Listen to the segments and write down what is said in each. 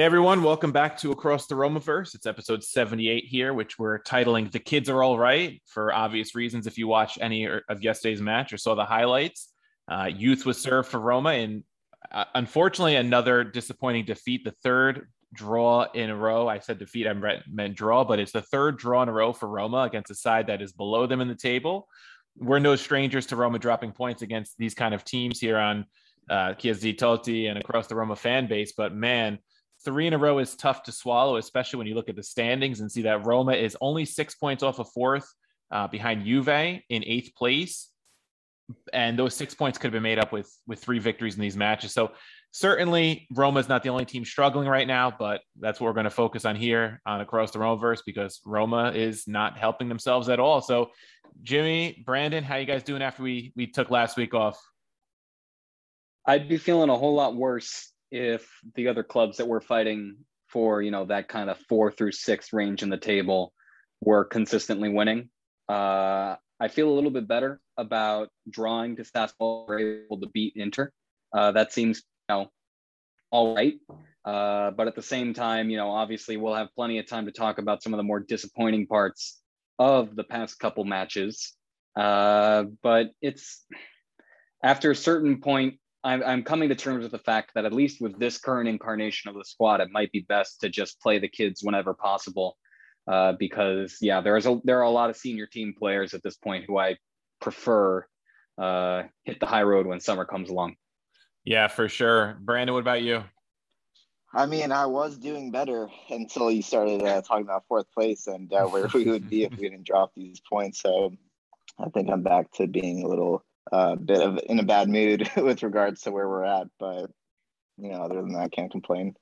Hey everyone, welcome back to Across the Romaverse. It's episode 78 here, which we're titling The Kids Are All Right for obvious reasons. If you watched any of yesterday's match or saw the highlights, uh, youth was served for Roma, and uh, unfortunately, another disappointing defeat, the third draw in a row. I said defeat, I meant, draw, but it's the third draw in a row for Roma against a side that is below them in the table. We're no strangers to Roma dropping points against these kind of teams here on uh, Totti and across the Roma fan base, but man, three in a row is tough to swallow, especially when you look at the standings and see that Roma is only six points off of fourth uh, behind Juve in eighth place. And those six points could have been made up with with three victories in these matches. So certainly Roma is not the only team struggling right now, but that's what we're going to focus on here on across the Romaverse because Roma is not helping themselves at all. So Jimmy, Brandon, how you guys doing after we we took last week off? I'd be feeling a whole lot worse if the other clubs that were fighting for you know that kind of four through six range in the table were consistently winning. Uh, I feel a little bit better about drawing to Sassuolo were able to beat Inter. Uh, that seems you know all right. Uh, but at the same time, you know, obviously we'll have plenty of time to talk about some of the more disappointing parts of the past couple matches. Uh, but it's after a certain point, I'm, I'm coming to terms with the fact that at least with this current incarnation of the squad, it might be best to just play the kids whenever possible. Uh, because yeah, there is a there are a lot of senior team players at this point who I prefer uh, hit the high road when summer comes along. Yeah, for sure. Brandon, what about you? I mean, I was doing better until you started uh, talking about fourth place and uh, where we would be if we didn't drop these points. So I think I'm back to being a little uh, bit of in a bad mood with regards to where we're at. But you know, other than that, I can't complain.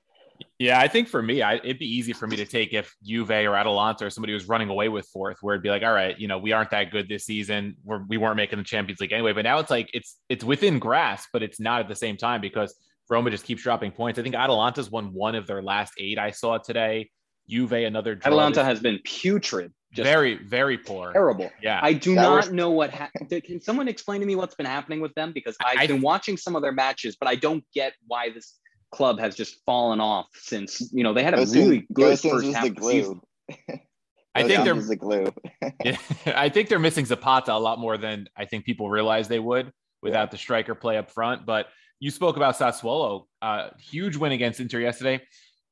Yeah, I think for me, I, it'd be easy for me to take if Juve or Atalanta or somebody was running away with fourth, where it'd be like, all right, you know, we aren't that good this season. We're, we weren't making the Champions League anyway. But now it's like it's it's within grasp, but it's not at the same time because Roma just keeps dropping points. I think Atalanta's won one of their last eight. I saw today. Juve another. Draw Atalanta has been putrid. Just very very poor. Terrible. Yeah. I do That not was- know what happened. Can someone explain to me what's been happening with them? Because I've I- been watching some of their matches, but I don't get why this club has just fallen off since you know they had a Gosens- really good Gosens first half the of the season. I think they're the glue. Yeah, I think they're missing Zapata a lot more than I think people realize they would without the striker play up front. But you spoke about Sassuolo, uh, huge win against Inter yesterday.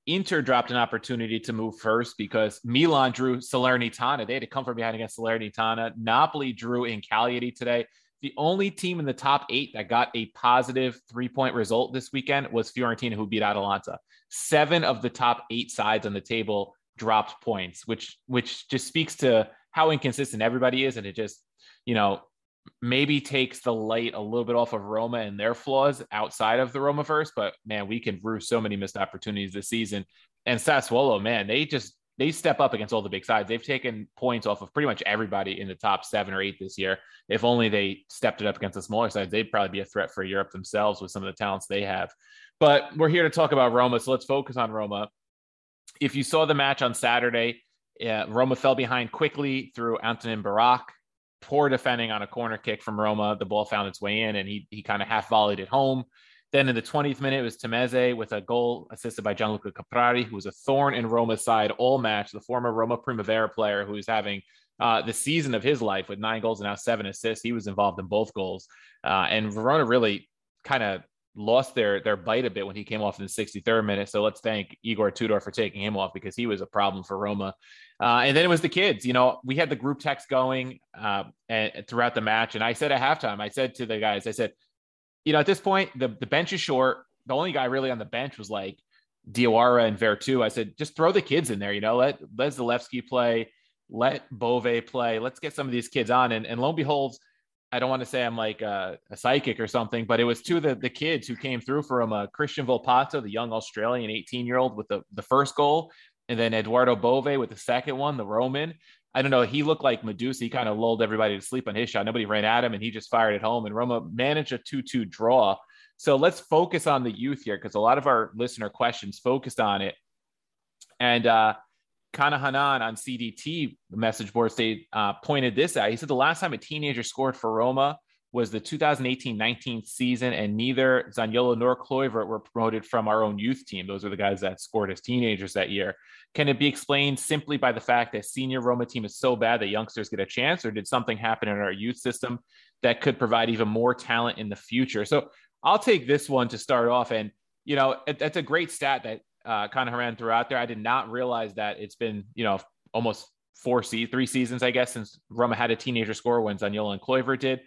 Inter dropped an opportunity to move first because Milan drew Salernitana. They had to come from behind against Salernitana. Napoli drew in Cagliari today. The only team in the top eight that got a positive three point result this weekend was Fiorentina, who beat Atalanta. Seven of the top eight sides on the table dropped points, which which just speaks to how inconsistent everybody is, and it just you know maybe takes the light a little bit off of Roma and their flaws outside of the Romaverse. But man, we can rue so many missed opportunities this season. And Sassuolo, man, they just they step up against all the big sides. They've taken points off of pretty much everybody in the top seven or eight this year. If only they stepped it up against the smaller sides, they'd probably be a threat for Europe themselves with some of the talents they have. But we're here to talk about Roma, so let's focus on Roma. If you saw the match on Saturday, uh, Roma fell behind quickly through Antonin Barak. Poor defending on a corner kick from Roma. The ball found its way in, and he he kind of half volleyed it home. Then in the 20th minute, it was Tameze with a goal assisted by Gianluca Caprari, who was a thorn in Roma's side all match. The former Roma Primavera player who is having uh, the season of his life with nine goals and now seven assists. He was involved in both goals. Uh, and Verona really kind of lost their their bite a bit when he came off in the 63rd minute. So let's thank Igor Tudor for taking him off because he was a problem for Roma. Uh, and then it was the kids. You know, we had the group text going uh, and, throughout the match, and I said at halftime, I said to the guys, I said, you know, at this point, the the bench is short. The only guy really on the bench was like Diawara and Veretout. I said, just throw the kids in there. You know, let let Zalewski play, let Bove play. Let's get some of these kids on. And and lo and behold I don't want to say I'm like a, a, psychic or something, but it was two of the, the kids who came through from uh, Cristian Volpato, the young Australian 18 year old with the, the first goal, and then Edoardo Bove with the second one, the Roman. I don't know. He looked like Medusa. He kind of lulled everybody to sleep on his shot. Nobody ran at him, and he just fired it home. And Roma managed a 2 2 draw. So let's focus on the youth here because a lot of our listener questions focused on it. And uh, Kana Hanan on CDT message board they uh, pointed this out. He said the last time a teenager scored for Roma was the 2018-19 season, and neither Zaniolo nor Kluivert were promoted from our own youth team. Those are the guys that scored as teenagers that year. Can it be explained simply by the fact that senior Roma team is so bad that youngsters get a chance, or did something happen in our youth system that could provide even more talent in the future? So I'll take this one to start off, and you know it, it's a great stat that uh, Haran threw out there. I did not realize that it's been, you know, almost four se- three seasons, I guess, since Roma had a teenager score when Zaniolo and Kluivert did.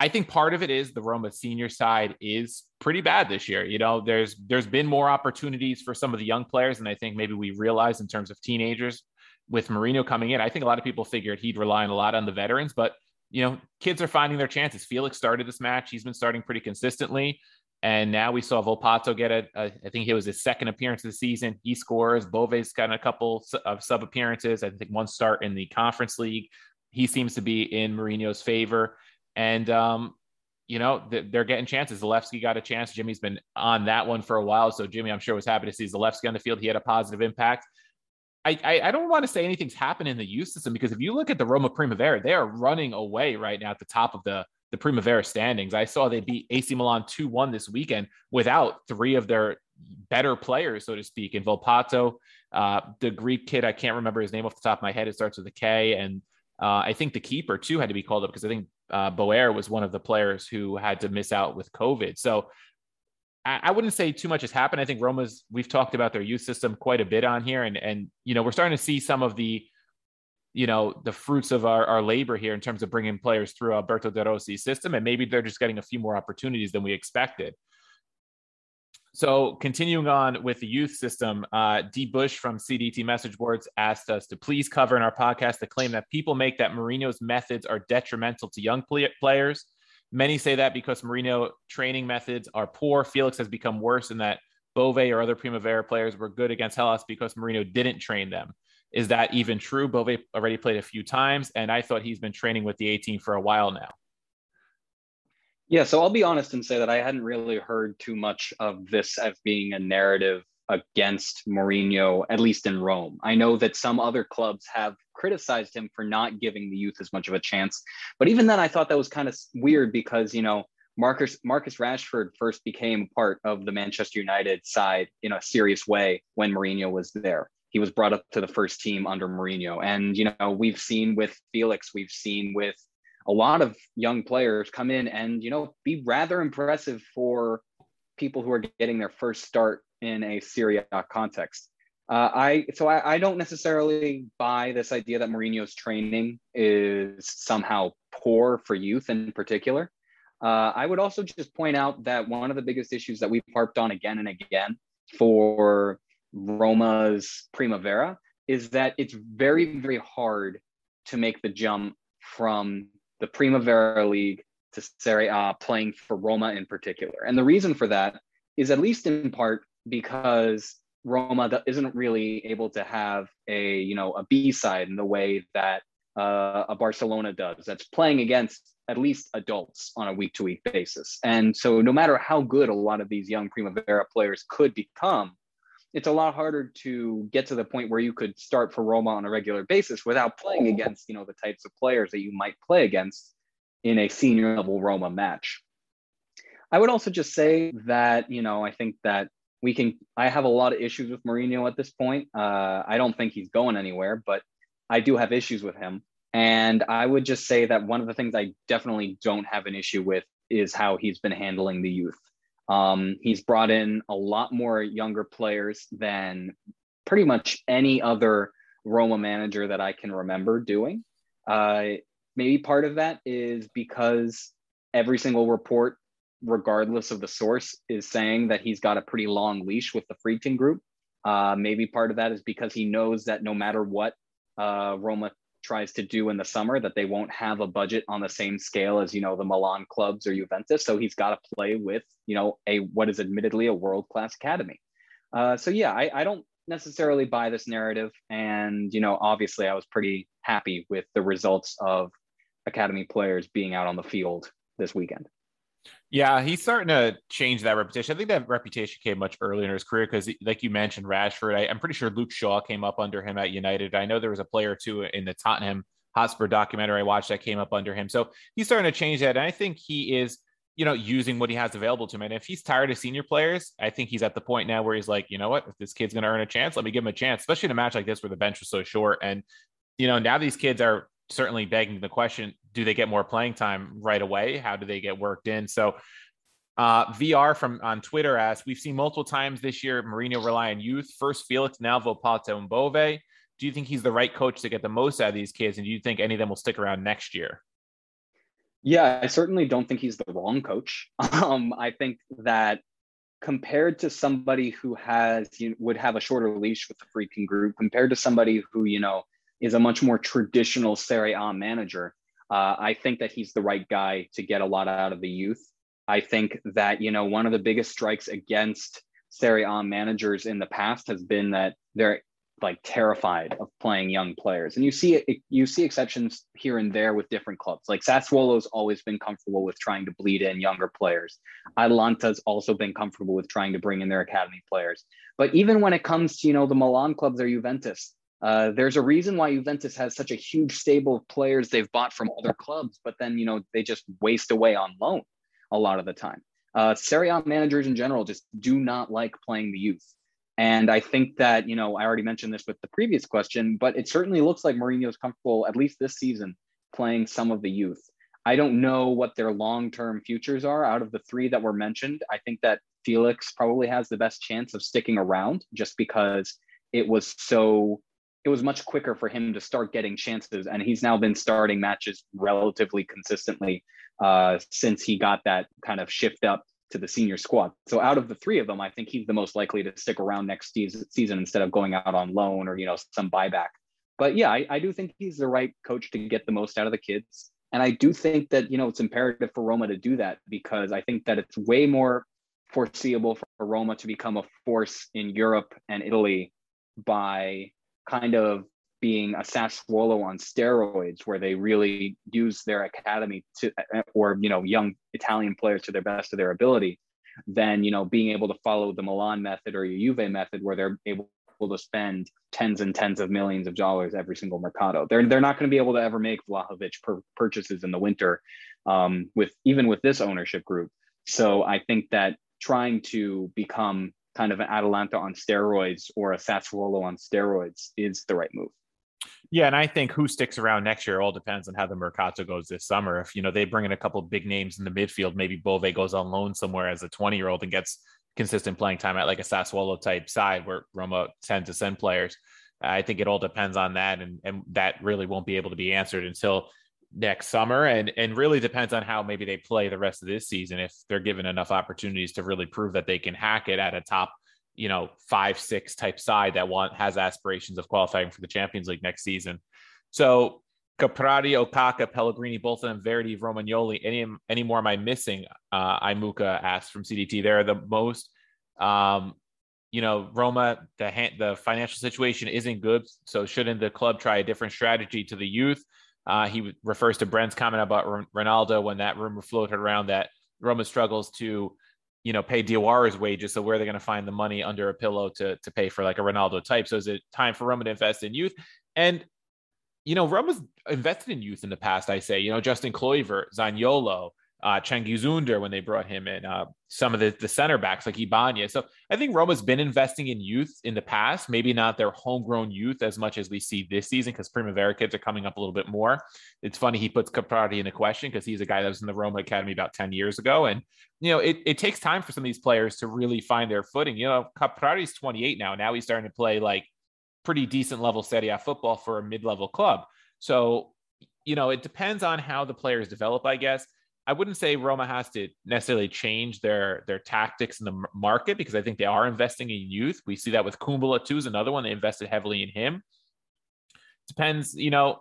I think part of it is the Roma senior side is pretty bad this year. You know, there's there's been more opportunities for some of the young players, and I think maybe we realized in terms of teenagers with Mourinho coming in. I think a lot of people figured he'd rely on a lot on the veterans, but you know, kids are finding their chances. Felix started this match; he's been starting pretty consistently. And now we saw Volpato get a, I think it was his second appearance of the season. He scores. Bove's got a couple of sub appearances. I think one start in the conference league. He seems to be in Mourinho's favor. And, um, you know, they're getting chances. Zalewski got a chance. Jimmy's been on that one for a while. So Jimmy, I'm sure was happy to see Zalewski on the field. He had a positive impact. I, I, I don't want to say anything's happened in the youth system because if you look at the Roma Primavera, they are running away right now at the top of the the Primavera standings. I saw they beat AC Milan 2 1 this weekend without three of their better players, so to speak, in Volpato, uh, the Greek kid, I can't remember his name off the top of my head. It starts with a K. And uh, I think the keeper, too, had to be called up because I think uh, Boer was one of the players who had to miss out with COVID. So I, I wouldn't say too much has happened. I think Roma's, we've talked about their youth system quite a bit on here. And, and you know, we're starting to see some of the you know the fruits of our, our labor here in terms of bringing players through Alberto De Rossi's system, and maybe they're just getting a few more opportunities than we expected. So continuing on with the youth system, uh, D. Bush from CDT message boards asked us to please cover in our podcast the claim that people make that Mourinho's methods are detrimental to young players. Many say that because Mourinho training methods are poor. Felix has become worse, and that Bove or other Primavera players were good against Hellas because Mourinho didn't train them. Is that even true? Bove already played a few times, and I thought he's been training with the 18 for a while now. Yeah, so I'll be honest and say that I hadn't really heard too much of this as being a narrative against Mourinho, at least in Rome. I know that some other clubs have criticized him for not giving the youth as much of a chance, but even then, I thought that was kind of weird because you know Marcus Marcus Rashford first became part of the Manchester United side in a serious way when Mourinho was there he was brought up to the first team under Mourinho. And, you know, we've seen with Felix, we've seen with a lot of young players come in and, you know, be rather impressive for people who are getting their first start in a Serie A context. Uh, I so I, I don't necessarily buy this idea that Mourinho's training is somehow poor for youth in particular. Uh, I would also just point out that one of the biggest issues that we've harped on again and again for Roma's Primavera is that it's very, very hard to make the jump from the Primavera League to Serie A, playing for Roma in particular. And the reason for that is at least in part because Roma isn't really able to have a you know a B side in the way that uh, a Barcelona does. That's playing against at least adults on a week to week basis. And so, no matter how good a lot of these young Primavera players could become, it's a lot harder to get to the point where you could start for Roma on a regular basis without playing against you know the types of players that you might play against in a senior level Roma match. I would also just say that you know I think that we can. I have a lot of issues with Mourinho at this point. Uh, I don't think he's going anywhere, but I do have issues with him. And I would just say that one of the things I definitely don't have an issue with is how he's been handling the youth. Um, he's brought in a lot more younger players than pretty much any other Roma manager that I can remember doing. Uh, maybe part of that is because every single report, regardless of the source, is saying that he's got a pretty long leash with the Friedkin group. Uh, maybe part of that is because he knows that no matter what uh, Roma tries to do in the summer that they won't have a budget on the same scale as you know the Milan clubs or Juventus. So he's got to play with you know a what is admittedly a world class academy. Uh, so yeah, I, I don't necessarily buy this narrative, and you know obviously I was pretty happy with the results of academy players being out on the field this weekend. Yeah, he's starting to change that reputation. I think that reputation came much earlier in his career because, like you mentioned, Rashford. I, am pretty sure Luke Shaw came up under him at United. I know there was a player two in the Tottenham Hotspur documentary I watched that came up under him. So he's starting to change that, and I think he is, you know, using what he has available to him. And if he's tired of senior players, I think he's at the point now where he's like, you know what, if this kid's going to earn a chance, let me give him a chance. Especially in a match like this where the bench was so short, and you know, now these kids are certainly begging the question do they get more playing time right away how do they get worked in so uh, VR from on Twitter asks, we've seen multiple times this year Mourinho rely on youth. First Felix, now Volpato and Bove. Do you think he's the right coach to get the most out of these kids? And do you think any of them will stick around next year? Yeah, I certainly don't think he's the wrong coach. Um, I think that compared to somebody who has you know, would have a shorter leash with the Friedkin group, compared to somebody who you know is a much more traditional Serie A manager, uh, I think that he's the right guy to get a lot out of the youth. I think that, you know, one of the biggest strikes against Serie A managers in the past has been that they're like terrified of playing young players. And you see it, you see exceptions here and there with different clubs. Like Sassuolo's always been comfortable with trying to bleed in younger players. Atalanta's also been comfortable with trying to bring in their academy players. But even when it comes to, you know, the Milan clubs or Juventus, uh, there's a reason why Juventus has such a huge stable of players they've bought from other clubs, but then, you know, they just waste away on loan a lot of the time. Uh, Serie A managers in general just do not like playing the youth. And I think that, you know, I already mentioned this with the previous question, but it certainly looks like Mourinho's comfortable, at least this season, playing some of the youth. I don't know what their long term futures are out of the three that were mentioned. I think that Felix probably has the best chance of sticking around just because it was so it was much quicker for him to start getting chances and he's now been starting matches relatively consistently uh, since he got that kind of shift up to the senior squad. So out of the three of them, I think he's the most likely to stick around next season instead of going out on loan or you know some buyback. But yeah, I, I do think he's the right coach to get the most out of the kids. And I do think that you know it's imperative for Roma to do that because I think that it's way more foreseeable for Roma to become a force in Europe and Italy by kind of being a Sassuolo on steroids, where they really use their academy to, or you know, young Italian players to their best of their ability, than you know, being able to follow the Milan method or your Juve method, where they're able to spend tens and tens of millions of dollars every single mercato. They're they're not going to be able to ever make Vlahovic purchases in the winter, um, with even with this ownership group. So I think that trying to become kind of an Atalanta on steroids or a Sassuolo on steroids is the right move. Yeah, and I think who sticks around next year all depends on how the Mercato goes this summer. If you know they bring in a couple big names in the midfield, maybe Bove goes on loan somewhere as a 20 year old and gets consistent playing time at like a Sassuolo type side where Roma tends to send players. I think it all depends on that, and and that really won't be able to be answered until next summer, and and really depends on how maybe they play the rest of this season. If they're given enough opportunities to really prove that they can hack it at a top you know five six type side that want has aspirations of qualifying for the champions league next season so Caprari, Okaka, Pellegrini, both of them, Verdi, Romagnoli. Any any more am I missing? Uh, Imuka asked from CDT. They're the most. Um, you know, Roma, the the financial situation isn't good, so shouldn't the club try a different strategy to the youth? Uh, he refers to Brent's comment about Ronaldo when that rumor floated around that Roma struggles to, you know, pay Diawara's wages. So where are they going to find the money under a pillow to to pay for like a Ronaldo type? So is it time for Roma to invest in youth? And you know, Roma's invested in youth in the past. I say, you know, Justin Kluivert, Zaniolo, uh, Ünder when they brought him in, uh, some of the, the center backs like Ibanez. So I think Roma's been investing in youth in the past, maybe not their homegrown youth as much as we see this season because Primavera kids are coming up a little bit more. It's funny he puts Caprari in a question because he's a guy that was in the Roma Academy about 10 years ago. And, you know, it, it takes time for some of these players to really find their footing. You know, Caprari's 28 now. Now he's starting to play like pretty decent level Serie A football for a mid level club. So, you know, it depends on how the players develop, I guess. I wouldn't say Roma has to necessarily change their their tactics in the market because I think they are investing in youth. We see that with Kumbulla too is another one they invested heavily in him. Depends, you know.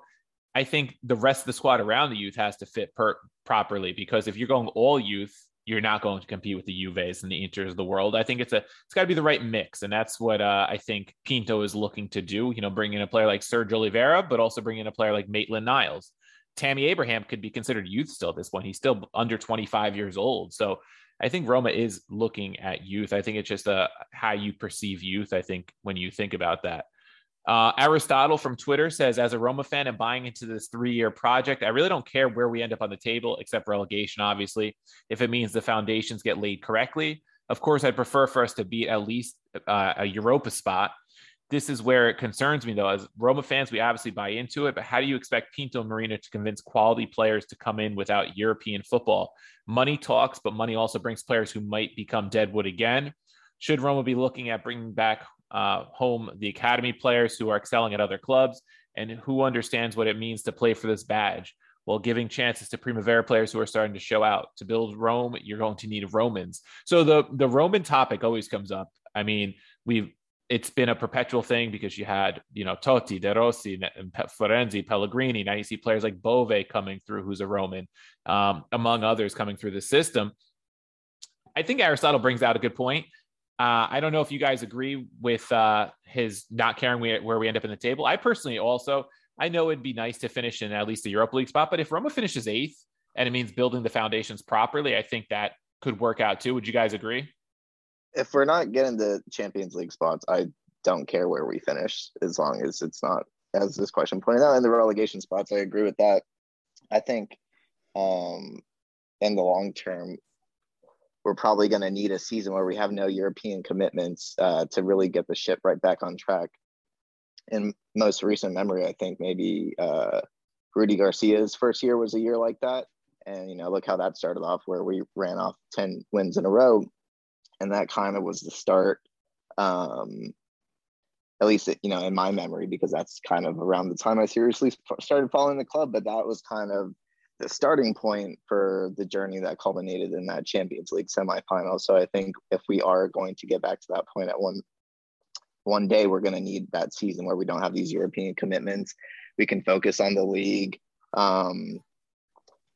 I think the rest of the squad around the youth has to fit per- properly because if you're going all youth, you're not going to compete with the Juves and the Inters of the world. I think it's a it's got to be the right mix, and that's what uh, I think Pinto is looking to do. You know, bring in a player like Serge Oliveira, but also bring in a player like Maitland Niles. Tammy Abraham could be considered youth still at this point. He's still under 25 years old. So I think Roma is looking at youth. I think it's just a uh, how you perceive youth. I think when you think about that. Uh, Aristotle from Twitter says, as a Roma fan and buying into this three year project, I really don't care where we end up on the table, except relegation, obviously, if it means the foundations get laid correctly. Of course, I'd prefer for us to beat at least uh, a Europa spot this is where it concerns me though. As Roma fans, we obviously buy into it, but how do you expect Pinto Mourinho to convince quality players to come in without European football? Money talks, but money also brings players who might become deadwood again. Should Roma be looking at bringing back uh, home the academy players who are excelling at other clubs and who understands what it means to play for this badge? while giving chances to Primavera players who are starting to show out. To build Rome, you're going to need Romans. So the the Roman topic always comes up. I mean, we've it's been a perpetual thing because you had, you know, Totti, De Rossi, Florenzi, Pellegrini. Now you see players like Bove coming through, who's a Roman, um, among others coming through the system. I think Aristotle brings out a good point. Uh, I don't know if you guys agree with uh, his not caring where we end up in the table. I personally also, I know it'd be nice to finish in at least the Europa League spot, but if Roma finishes eighth and it means building the foundations properly, I think that could work out too. Would you guys agree? If we're not getting the Champions League spots, I don't care where we finish as long as it's not as this question pointed out in the relegation spots. I agree with that. I think um, in the long term, we're probably going to need a season where we have no European commitments uh, to really get the ship right back on track. In most recent memory, I think maybe uh, Rudy Garcia's first year was a year like that. And, you know, look how that started off, where we ran off 10 wins in a row and that kind of was the start um at least you know in my memory because that's kind of around the time i seriously started following the club but that was kind of the starting point for the journey that culminated in that champions league semifinal. So i think if we are going to get back to that point at one one day we're going to need that season where we don't have these european commitments. We can focus on the league um,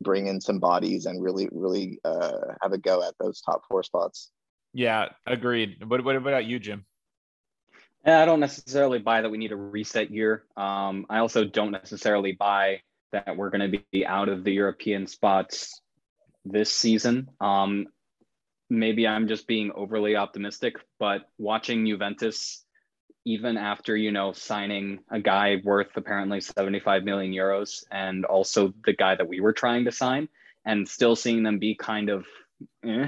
bring in some bodies and really really uh, have a go at those top four spots yeah, agreed. What, what about you, Jim? I don't necessarily buy that we need a reset year. Um, I also don't necessarily buy that we're going to be out of the European spots this season. Um, maybe I'm just being overly optimistic, but watching Juventus, even after you know signing a guy worth apparently 75 million euros, and also the guy that we were trying to sign, and still seeing them be kind of, eh,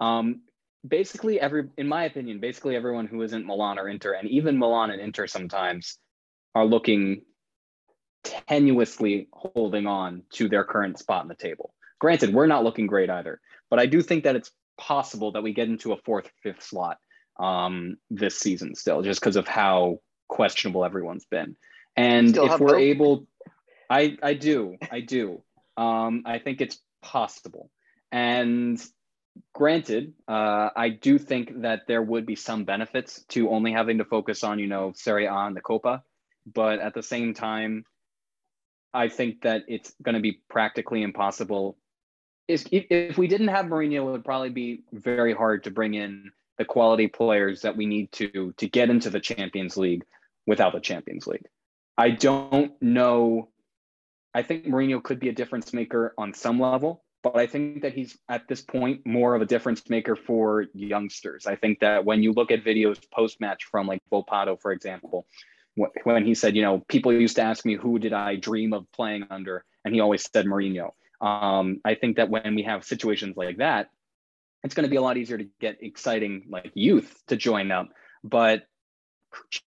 um, basically every in my opinion basically everyone who isn't milan or inter and even milan and inter sometimes are looking tenuously holding on to their current spot in the table. Granted we're not looking great either but i do think that it's possible that we get into a fourth fifth slot um, this season still just because of how questionable everyone's been. And if we're hope. able i i do i do. Um, i think it's possible. And granted, uh, I do think that there would be some benefits to only having to focus on, you know, Serie A and the Copa. But at the same time, I think that it's going to be practically impossible. If, if we didn't have Mourinho, it would probably be very hard to bring in the quality players that we need to to get into the Champions League without the Champions League. I don't know. I think Mourinho could be a difference maker on some level, but I think that he's at this point more of a difference maker for youngsters. I think that when you look at videos post match from like Volpato, for example, when he said, you know, people used to ask me who did I dream of playing under, and he always said Mourinho. Um, I think that when we have situations like that, it's going to be a lot easier to get exciting like youth to join up. But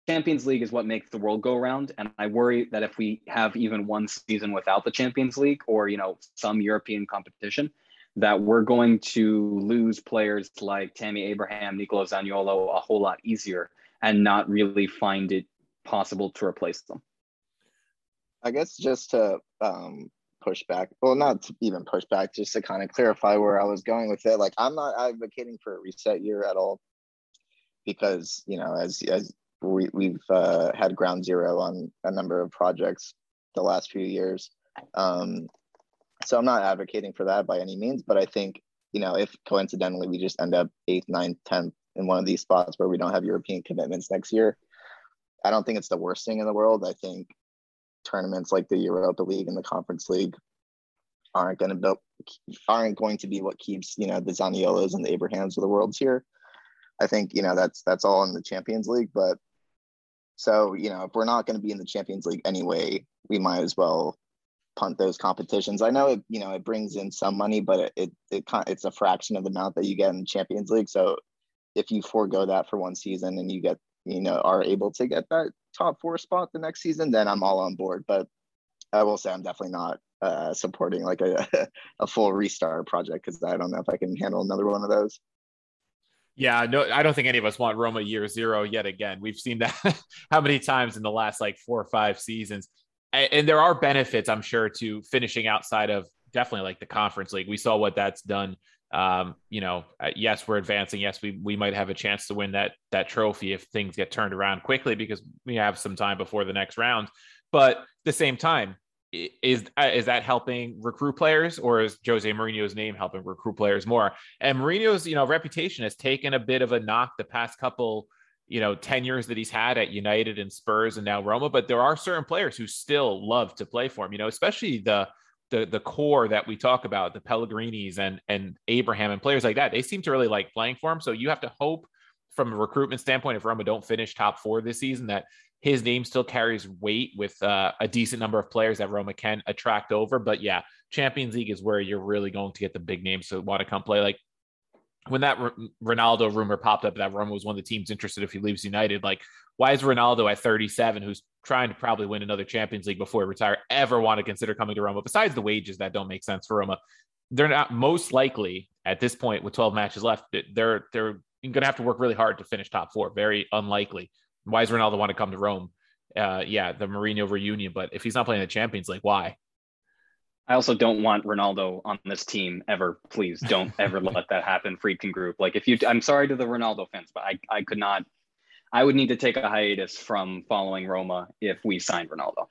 Champions League is what makes the world go around, and I worry that if we have even one season without the Champions League or you know some European competition, that we're going to lose players like Tammy Abraham, Nicolo Zaniolo a whole lot easier, and not really find it possible to replace them. I guess just to um, push back, well, not to even push back, just to kind of clarify where I was going with it. Like, I'm not advocating for a reset year at all, because you know, as as we, we've uh, had ground zero on a number of projects the last few years. Um, so I'm not advocating for that by any means, but I think you know if coincidentally we just end up eighth, ninth, tenth in one of these spots where we don't have European commitments next year, I don't think it's the worst thing in the world. I think tournaments like the Europa League and the Conference League aren't going to build aren't going to be what keeps you know the Zaniolos and the Abrahams of the worlds here. I think you know that's that's all in the Champions League, but so you know if we're not going to be in the Champions League anyway, we might as well punt those competitions. I know it you know it brings in some money, but it it, it it's a fraction of the amount that you get in the Champions League. So if you forego that for one season and you get you know are able to get that top four spot the next season, then I'm all on board. But I will say I'm definitely not uh, supporting like a, a full restart project because I don't know if I can handle another one of those. Yeah, no, I don't think any of us want Roma year zero yet again. We've seen that how many times in the last like four or five seasons. And, and there are benefits, I'm sure, to finishing outside of definitely like the conference league. We saw what that's done um, you know, uh, yes, we're advancing. Yes, we we might have a chance to win that that trophy if things get turned around quickly because we have some time before the next round. But at the same time, is uh, is that helping recruit players or is Jose Mourinho's name helping recruit players more? And Mourinho's you know reputation has taken a bit of a knock the past couple you know 10 years that he's had at United and Spurs and now Roma, but there are certain players who still love to play for him. You know, especially the the the core that we talk about, the Pellegrinis and and Abraham and players like that, they seem to really like playing for him. So you have to hope from a recruitment standpoint, if Roma don't finish top four this season, that his name still carries weight with uh, a decent number of players that Roma can attract over. But yeah, Champions League is where you're really going to get the big names to want to come play. Like when that R- Ronaldo rumor popped up that Roma was one of the teams interested if he leaves United, like why is Ronaldo at 37, who's trying to probably win another Champions League before he retire, ever want to consider coming to Roma? Besides the wages that don't make sense for Roma, they're not most likely at this point with 12 matches left. They're they're going to have to work really hard to finish top four. Very unlikely. Why does Ronaldo want to come to Rome? Uh, yeah, the Mourinho reunion, but if he's not playing the Champions League, why? I also don't want Ronaldo on this team ever. Please don't ever let that happen. Friedkin Group. Like if you, I'm sorry to the Ronaldo fans, but I, I could not. I would need to take a hiatus from following Roma if we signed Ronaldo.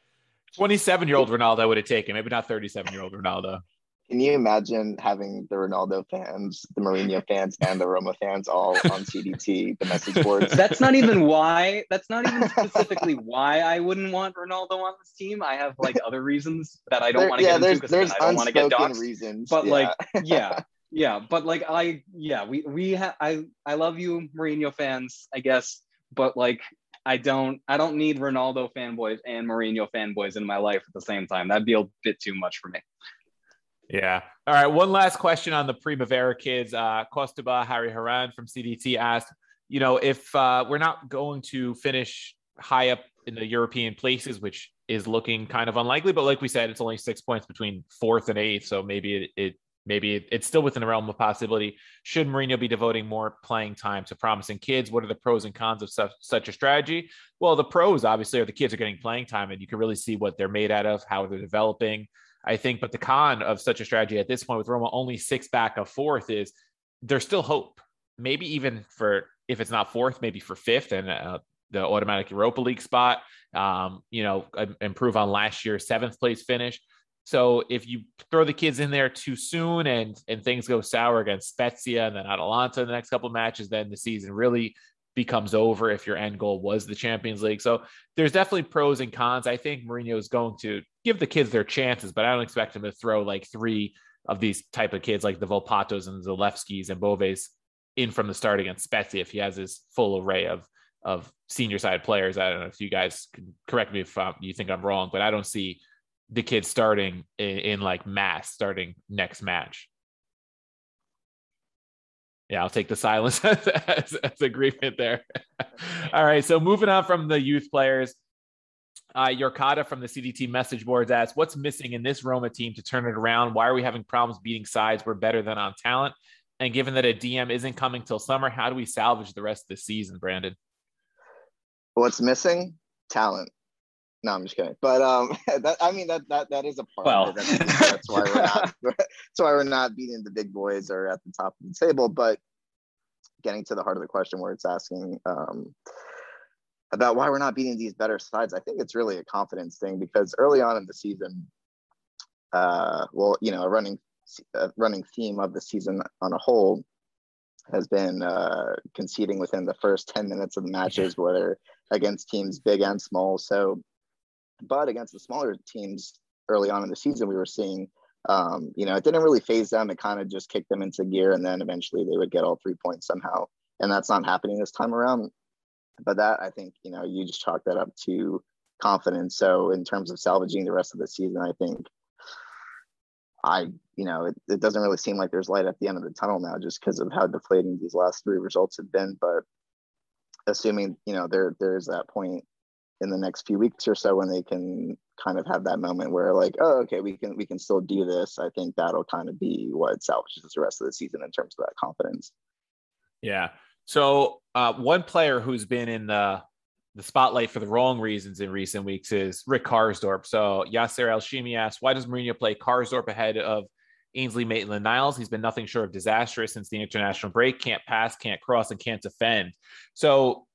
27 year old Ronaldo would have taken, maybe not 37 year old Ronaldo. Can you imagine having the Ronaldo fans, the Mourinho fans, and the Roma fans all on CDT, the message boards? That's not even why. That's not even specifically why I wouldn't want Ronaldo on this team. I have like other reasons that I don't There- want to yeah, get into there's because I don't want to get doxxed. reasons. But yeah. like, yeah, yeah. But like, I yeah, we we have I I love you, Mourinho fans, I guess. But like, I don't I don't need Ronaldo fanboys and Mourinho fanboys in my life at the same time. That'd be a bit too much for me. Yeah. All right. One last question on the Primavera kids. Uh, Costaba Harry Haran from CDT asked, you know, if uh, we're not going to finish high up in the European places, which is looking kind of unlikely, but like we said, it's only six points between fourth and eighth, so maybe it, it maybe it, it's still within the realm of possibility. Should Mourinho be devoting more playing time to promising kids? What are the pros and cons of such, such a strategy? Well, the pros obviously are the kids are getting playing time, and you can really see what they're made out of, how they're developing. I think, but the con of such a strategy at this point with Roma only six back of fourth is there's still hope. Maybe even for if it's not fourth, maybe for fifth, and uh, the automatic Europa League spot. Um, you know, improve on last year's seventh place finish. So if you throw the kids in there too soon and and things go sour against Spezia and then Atalanta in the next couple of matches, then the season really becomes over if your end goal was the Champions League. So there's definitely pros and cons. I think Mourinho is going to give the kids their chances, but I don't expect him to throw like three of these type of kids like the Volpatos and Zalewskis and Boves in from the start against Spezia if he has his full array of of senior side players. I don't know if you guys can correct me if um, you think I'm wrong, but I don't see the kids starting in, in like mass starting next match. Yeah, I'll take the silence as, as, as agreement there. All right, so moving on from the youth players, uh, Yorkata from the CDT message boards asks, "What's missing in this Roma team to turn it around? Why are we having problems beating sides we're better than on talent? And given that a DM isn't coming till summer, how do we salvage the rest of the season, Brandon?" What's missing? Talent. No, I'm just kidding. But um, that I mean that that that is a part well. of it. That's, that's why we're not. that's why we're not beating the big boys or at the top of the table. But getting to the heart of the question, where it's asking um, about why we're not beating these better sides, I think it's really a confidence thing because early on in the season, uh, well, you know, a running a running theme of the season on a whole has been uh, conceding within the first 10 minutes of the matches, whether against teams big and small. So but against the smaller teams early on in the season, we were seeing, um, you know, it didn't really phase them. It kind of just kicked them into gear, and then eventually they would get all three points somehow. And that's not happening this time around. But that I think, you know, you just chalk that up to confidence. So in terms of salvaging the rest of the season, I think I, you know, it, it doesn't really seem like there's light at the end of the tunnel now, just because of how deflating these last three results have been. But assuming, you know, there there's that point in the next few weeks or so when they can kind of have that moment where like oh okay we can we can still do this i think that'll kind of be what salvages the rest of the season in terms of that confidence yeah so uh, one player who's been in the the spotlight for the wrong reasons in recent weeks is Rick Karsdorp. So Yasser El Shimi asks, why does Mourinho play Karsdorp ahead of Ainsley Maitland Niles? He's been nothing short of disastrous since the international break. Can't pass, can't cross, and can't defend. So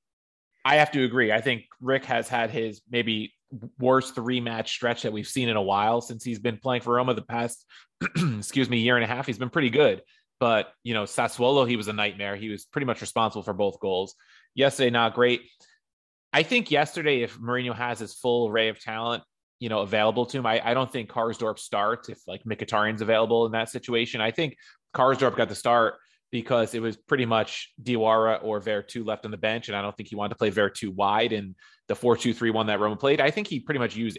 I have to agree. I think Rick has had his maybe worst three match stretch that we've seen in a while since he's been playing for Roma the past, excuse me, year and a half. He's been pretty good. But, you know, Sassuolo, he was a nightmare. He was pretty much responsible for both goals. Yesterday, not great. I think yesterday, if Mourinho has his full array of talent, you know, available to him, I, I don't think Karsdorp starts if like Mkhitaryan's available in that situation. I think Karsdorp got the start because it was pretty much Diawara or Veretout left on the bench. And I don't think he wanted to play Veretout wide in the 4 2 3 1 that Roma played. I think he pretty much used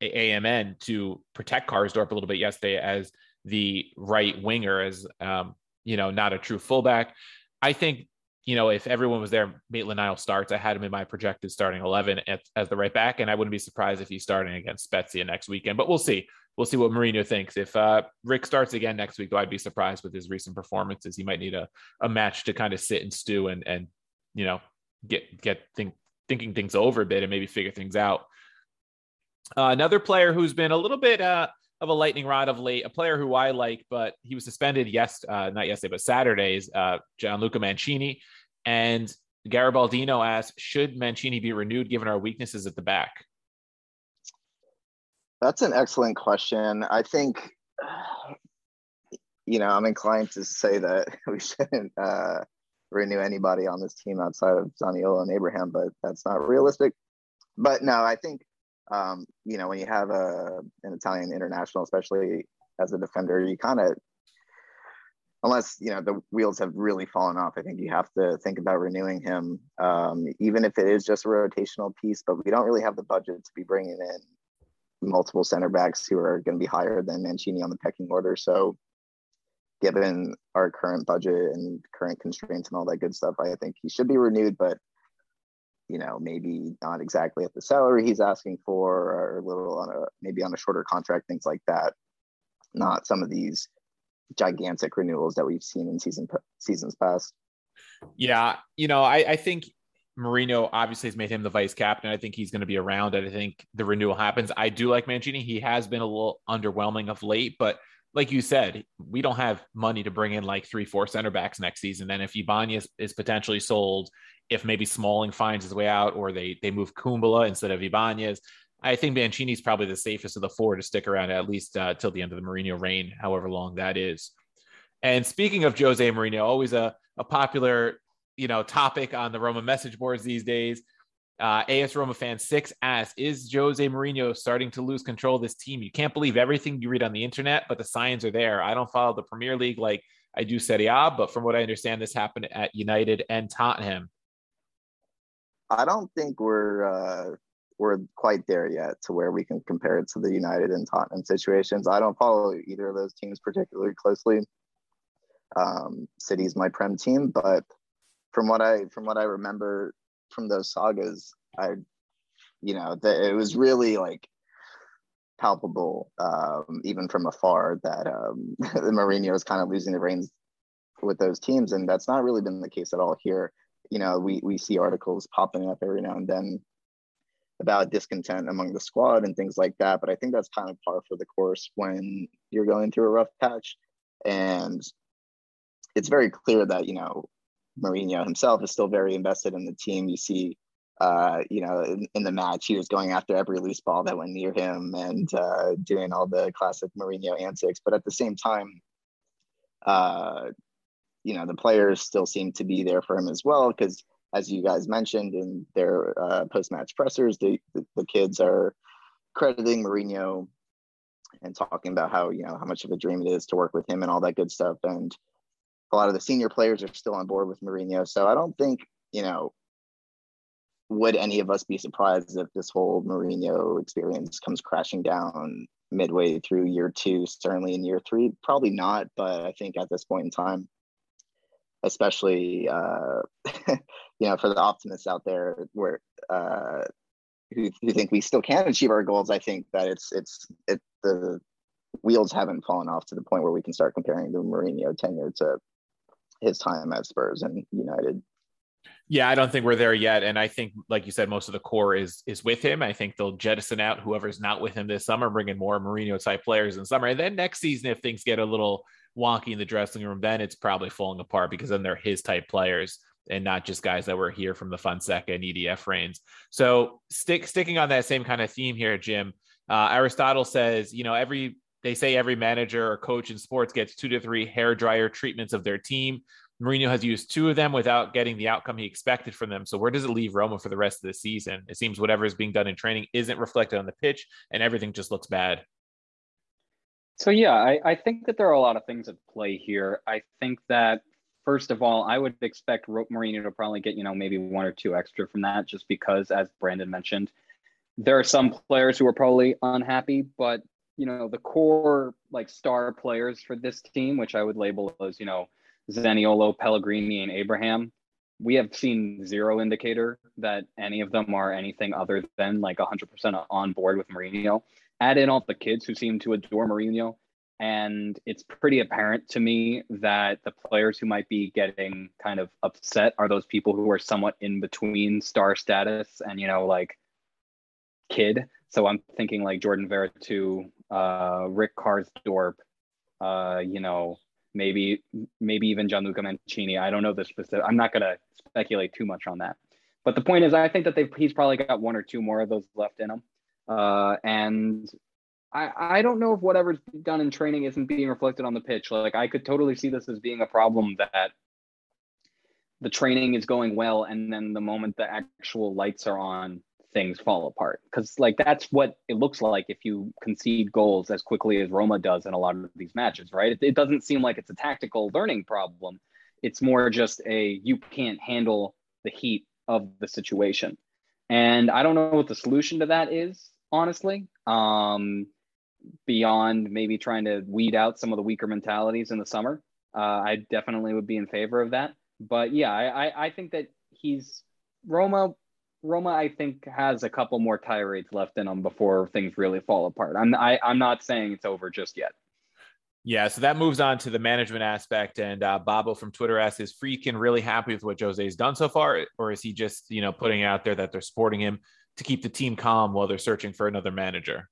AMN to protect Karsdorp a little bit yesterday as the right winger, as, um, you know, not a true fullback. I think, you know, if everyone was there, Maitland Nile starts. I had him in my projected starting 11 at, as the right back, and I wouldn't be surprised if he's starting against Spezia next weekend, but we'll see we'll see what Mourinho thinks. If uh, Rick starts again next week, though, I'd be surprised with his recent performances. He might need a, a match to kind of sit and stew and and you know get get think, thinking things over a bit and maybe figure things out. Uh, another player who's been a little bit uh, of a lightning rod of late, a player who I like, but he was suspended yes, uh, not yesterday, but Saturday's uh, Gianluca Mancini. And Garibaldino asked, should Mancini be renewed given our weaknesses at the back? That's an excellent question. I think, you know, I'm inclined to say that we shouldn't uh, renew anybody on this team outside of Zaniolo and Abraham, but that's not realistic. But no, I think, um, you know, when you have a an Italian international, especially as a defender, you kind of, unless you know the wheels have really fallen off, I think you have to think about renewing him, um, even if it is just a rotational piece. But we don't really have the budget to be bringing in multiple center backs who are going to be higher than Mancini on the pecking order. So, given our current budget and current constraints and all that good stuff, I think he should be renewed, but you know, maybe not exactly at the salary he's asking for, or a little on a maybe on a shorter contract, things like that. Not some of these gigantic renewals that we've seen in season seasons past. Yeah, you know, I, I think Mourinho obviously has made him the vice captain. I think he's going to be around. And I think the renewal happens. I do like Mancini. He has been a little underwhelming of late, but like you said, we don't have money to bring in like three, four center backs next season. And if Ibanez is potentially sold if maybe Smalling finds his way out or they they move Kumbulla instead of Ibanez. I think Mancini's probably the safest of the four to stick around at least uh, till the end of the Mourinho reign, however long that is. And speaking of Jose Mourinho, always a, a popular you know topic on the Roma message boards these days. Uh, AS Roma fan six asks, "Is Jose Mourinho starting to lose control of this team? You can't believe everything you read on the internet, but the signs are there. I don't follow the Premier League like I do Serie A, but from what I understand, this happened at United and Tottenham. I don't think we're uh, we're quite there yet to where we can compare it to the United and Tottenham situations. I don't follow either of those teams particularly closely. Um, City's my prem team, but from what I from what I remember from those sagas, I, you know, the, it was really like palpable, um, even from afar, that um, the Mourinho is kind of losing the reins with those teams, and that's not really been the case at all here. You know, we we see articles popping up every now and then about discontent among the squad and things like that, but I think that's kind of par for the course when you're going through a rough patch, and it's very clear that you know Mourinho himself is still very invested in the team. You see, uh, you know, in, in, the match, he was going after every loose ball that went near him and uh, doing all the classic Mourinho antics. But at the same time, uh, you know, the players still seem to be there for him as well because, as you guys mentioned in their uh, post-match pressers, the, the, the kids are crediting Mourinho and talking about how you know how much of a dream it is to work with him and all that good stuff. And a lot of the senior players are still on board with Mourinho. So I don't think, you know, would any of us be surprised if this whole Mourinho experience comes crashing down midway through year two, certainly in year three? Probably not, but I think at this point in time, especially uh, you know for the optimists out there where uh, who, who think we still can achieve our goals, I think that it's it's it the wheels haven't fallen off to the point where we can start comparing the Mourinho tenure to his time at Spurs and United. Yeah, I don't think we're there yet, and I think, like you said, most of the core is is with him. I think they'll jettison out whoever's not with him this summer, bring in more Mourinho type players in summer, and then next season, if things get a little wonky in the dressing room, then it's probably falling apart because then they're his type players and not just guys that were here from the Fonseca and EDF reigns. So stick sticking on that same kind of theme here, Jim. Uh, Aristotle says, you know, every they say every manager or coach in sports gets two to three hair dryer treatments of their team. Mourinho has used two of them without getting the outcome he expected from them. So where does it leave Roma for the rest of the season? It seems whatever is being done in training isn't reflected on the pitch, and everything just looks bad. So yeah, I, I think that there are a lot of things at play here. I think that first of all, I would expect Rope Marino to probably get you know maybe one or two extra from that, just because, as Brandon mentioned, there are some players who are probably unhappy, but you know, the core like star players for this team, which I would label as, you know, Zaniolo, Pellegrini, and Abraham, we have seen zero indicator that any of them are anything other than like 100% on board with Mourinho. Add in all the kids who seem to adore Mourinho. And it's pretty apparent to me that the players who might be getting kind of upset are those people who are somewhat in between star status and, you know, like kid. So I'm thinking like Jordan Veretout, uh, Rick Karsdorp, uh, you know, maybe maybe even Gianluca Mancini. I don't know the specific. I'm not to speculate too much on that. But the point is, I think that they've he's probably got one or two more of those left in him, uh, and I I don't know if whatever's done in training isn't being reflected on the pitch. Like I could totally see this as being a problem that the training is going well, and then the moment the actual lights are on, things fall apart because like that's what it looks like if you concede goals as quickly as Roma does in a lot of these matches, right? It, it doesn't seem like it's a tactical learning problem. It's more just a you can't handle the heat of the situation. And I don't know what the solution to that is, honestly. Um, beyond maybe trying to weed out some of the weaker mentalities in the summer, uh, I definitely would be in favor of that. But yeah, I, I, I think that he's Roma Roma, I think, has a couple more tirades left in them before things really fall apart. I'm I, am i am not saying it's over just yet. Yeah, so that moves on to the management aspect. And uh, Babo from Twitter asks, is Friedkin really happy with what Jose's done so far? Or is he just, you know, putting out there that they're supporting him to keep the team calm while they're searching for another manager?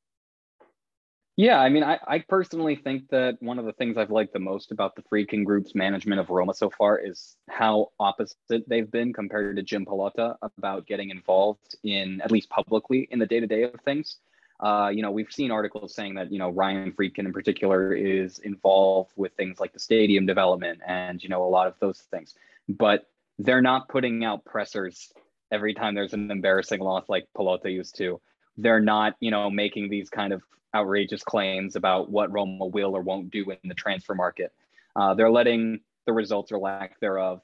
Yeah, I mean, I, I personally think that one of the things I've liked the most about the Friedkin Group's management of Roma so far is how opposite they've been compared to Jim Pallotta about getting involved in, at least publicly, in the day to day of things. Uh, you know, we've seen articles saying that, you know, Ryan Friedkin in particular is involved with things like the stadium development and, you know, a lot of those things. But they're not putting out pressers every time there's an embarrassing loss like Pallotta used to. They're not, you know, making these kind of outrageous claims about what Roma will or won't do in the transfer market. Uh, they're letting the results or lack thereof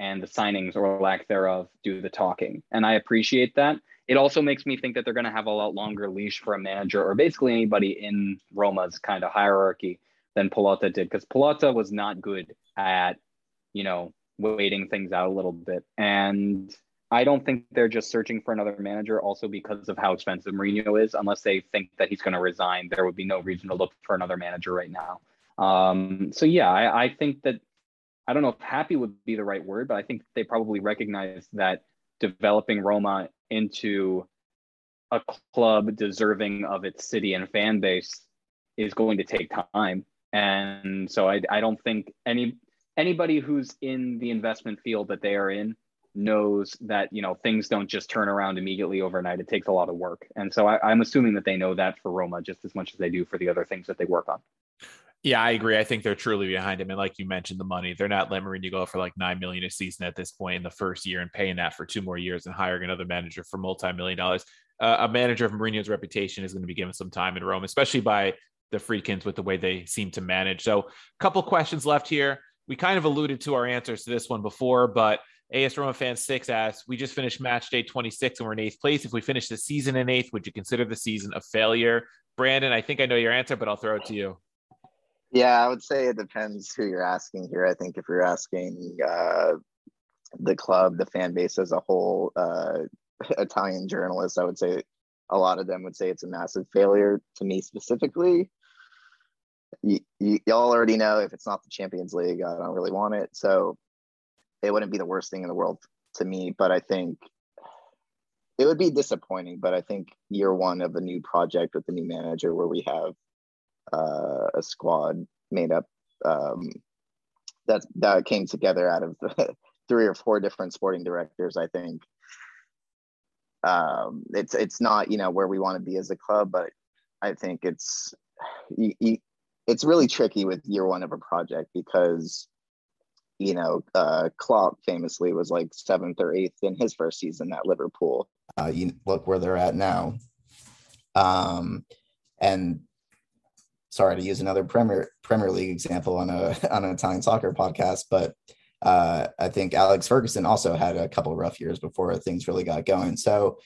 and the signings or lack thereof do the talking. And I appreciate that. It also makes me think that they're going to have a lot longer leash for a manager or basically anybody in Roma's kind of hierarchy than Pallotta did because Pallotta was not good at, you know, waiting things out a little bit. And I don't think they're just searching for another manager also because of how expensive Mourinho is. Unless they think that he's going to resign, there would be no reason to look for another manager right now. Um, so yeah, I, I, think that I don't know if happy would be the right word, but I think they probably recognize that developing Roma into a club deserving of its city and fan base is going to take time. And so I, I don't think any anybody who's in the investment field that they are in knows that you know things don't just turn around immediately overnight. It takes a lot of work. And so I, am assuming that they know that for roma just as much as they do for the other things that they work on. Yeah i agree. I think they're truly behind him. And like you mentioned the money they're not letting Mourinho go for like nine million a season at this point in the first year and paying that for two more years and hiring another manager for multi-million dollars. Uh, a manager of Mourinho's reputation is going to be given some time in Rome, especially by the Friedkins with the way they seem to manage. So, a couple questions left here. We kind of alluded to our answers to this one before, but AS Roma fan six asks, "We just finished match day 26 and we're in eighth place. If we finish the season in eighth, would you consider the season a failure?" Brandon, I think I know your answer, but I'll throw it to you. Yeah, I would say it depends who you're asking here. I think if you're asking uh, the club, the fan base as a whole, uh, Italian journalists, I would say a lot of them would say it's a massive failure. To me specifically, you, all already know if it's not the Champions League, I don't really want it. So it wouldn't be the worst thing in the world to me, but I think it would be disappointing. But I think year one of a new project with a new manager, where we have uh, a squad made up um, that that came together out of three or four different sporting directors. I think um, it's it's not you know where we want to be as a club, but I think it's you, you, it's really tricky with year one of a project because you know, uh, Klopp famously was like seventh or eighth in his first season at Liverpool. Uh, you look where they're at now. Um, and sorry to use another Premier Premier League example on a on an Italian soccer podcast, but uh, I think Alex Ferguson also had a couple of rough years before things really got going. So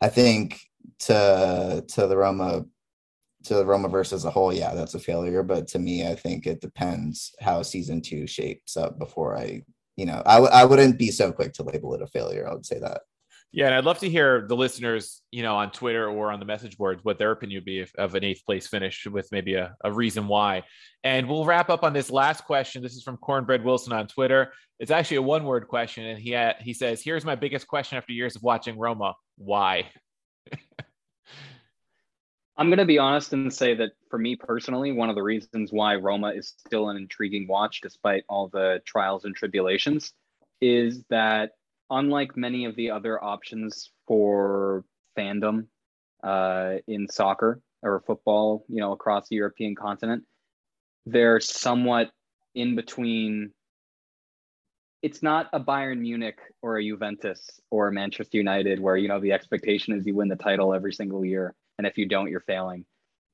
I think to to the Roma to the Roma versus a whole, yeah, that's a failure. But to me, I think it depends how season two shapes up before I, you know, I w- I wouldn't be so quick to label it a failure. I would say that. Yeah, and I'd love to hear the listeners, you know, on Twitter or on the message boards, what their opinion would be if, of an eighth place finish with maybe a, a reason why. And we'll wrap up on this last question. This is from Cornbread Wilson on Twitter. It's actually a one word question, and he he says, "Here's my biggest question after years of watching Roma: Why?" I'm going to be honest and say that for me personally, one of the reasons why Roma is still an intriguing watch, despite all the trials and tribulations, is that unlike many of the other options for fandom uh, in soccer or football, you know, across the European continent, they're somewhat in between. It's not a Bayern Munich or a Juventus or a Manchester United where, you know, the expectation is you win the title every single year and if you don't you're failing.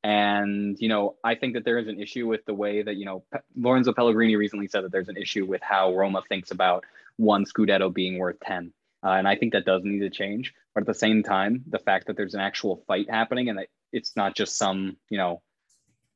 And you know i think that there is an issue with the way that you know P- lorenzo pellegrini recently said that there's an issue with how roma thinks about one scudetto being worth 10 uh, and i think that does need to change. But at the same time the fact that there's an actual fight happening and that it's not just some you know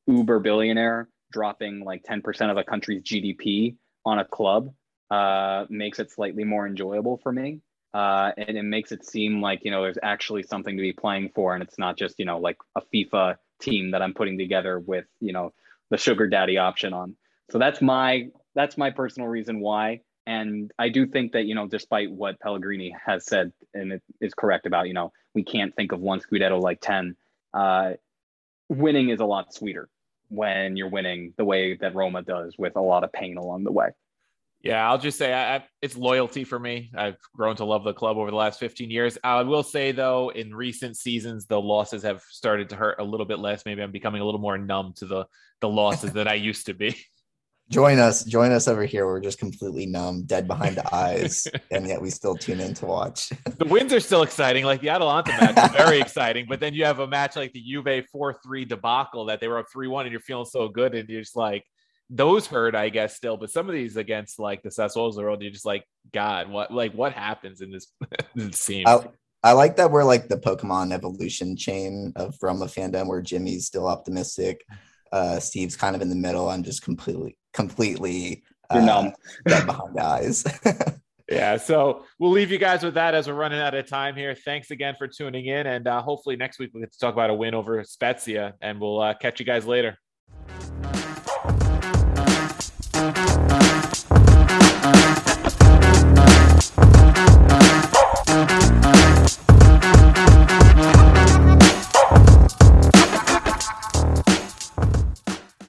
uber billionaire dropping like 10% of a country's gdp on a club uh, makes it slightly more enjoyable for me uh, and it makes it seem like you know there's actually something to be playing for, and it's not just you know like a FIFA team that I'm putting together with you know the sugar daddy option on. So that's my that's my personal reason why. And I do think that you know, despite what Pellegrini has said, and it is correct about you know we can't think of one Scudetto like ten. Uh, winning is a lot sweeter when you're winning the way that Roma does with a lot of pain along the way. Yeah, I'll just say I, I, it's loyalty for me. I've grown to love the club over the last 15 years. I will say though, in recent seasons, the losses have started to hurt a little bit less. Maybe I'm becoming a little more numb to the the losses that I used to be. Join us, join us over here. We're just completely numb, dead behind the eyes, and yet we still tune in to watch. the wins are still exciting. Like the Atalanta match is very exciting, but then you have a match like the Juve 4-3 debacle that they were up 3-1 and you're feeling so good and you're just like those hurt, I guess, still. But some of these against like the Sassuolos of the world, you're just like, God, what like what happens in this, scene? I, I like that we're like the Pokemon evolution chain of Roma fandom, where Jimmy's still optimistic, uh, Steve's kind of in the middle. I'm just completely, completely uh, numb. behind eyes. yeah, so we'll leave you guys with that as we're running out of time here. Thanks again for tuning in, and uh, hopefully next week we get to talk about a win over Spezia, and we'll uh, catch you guys later.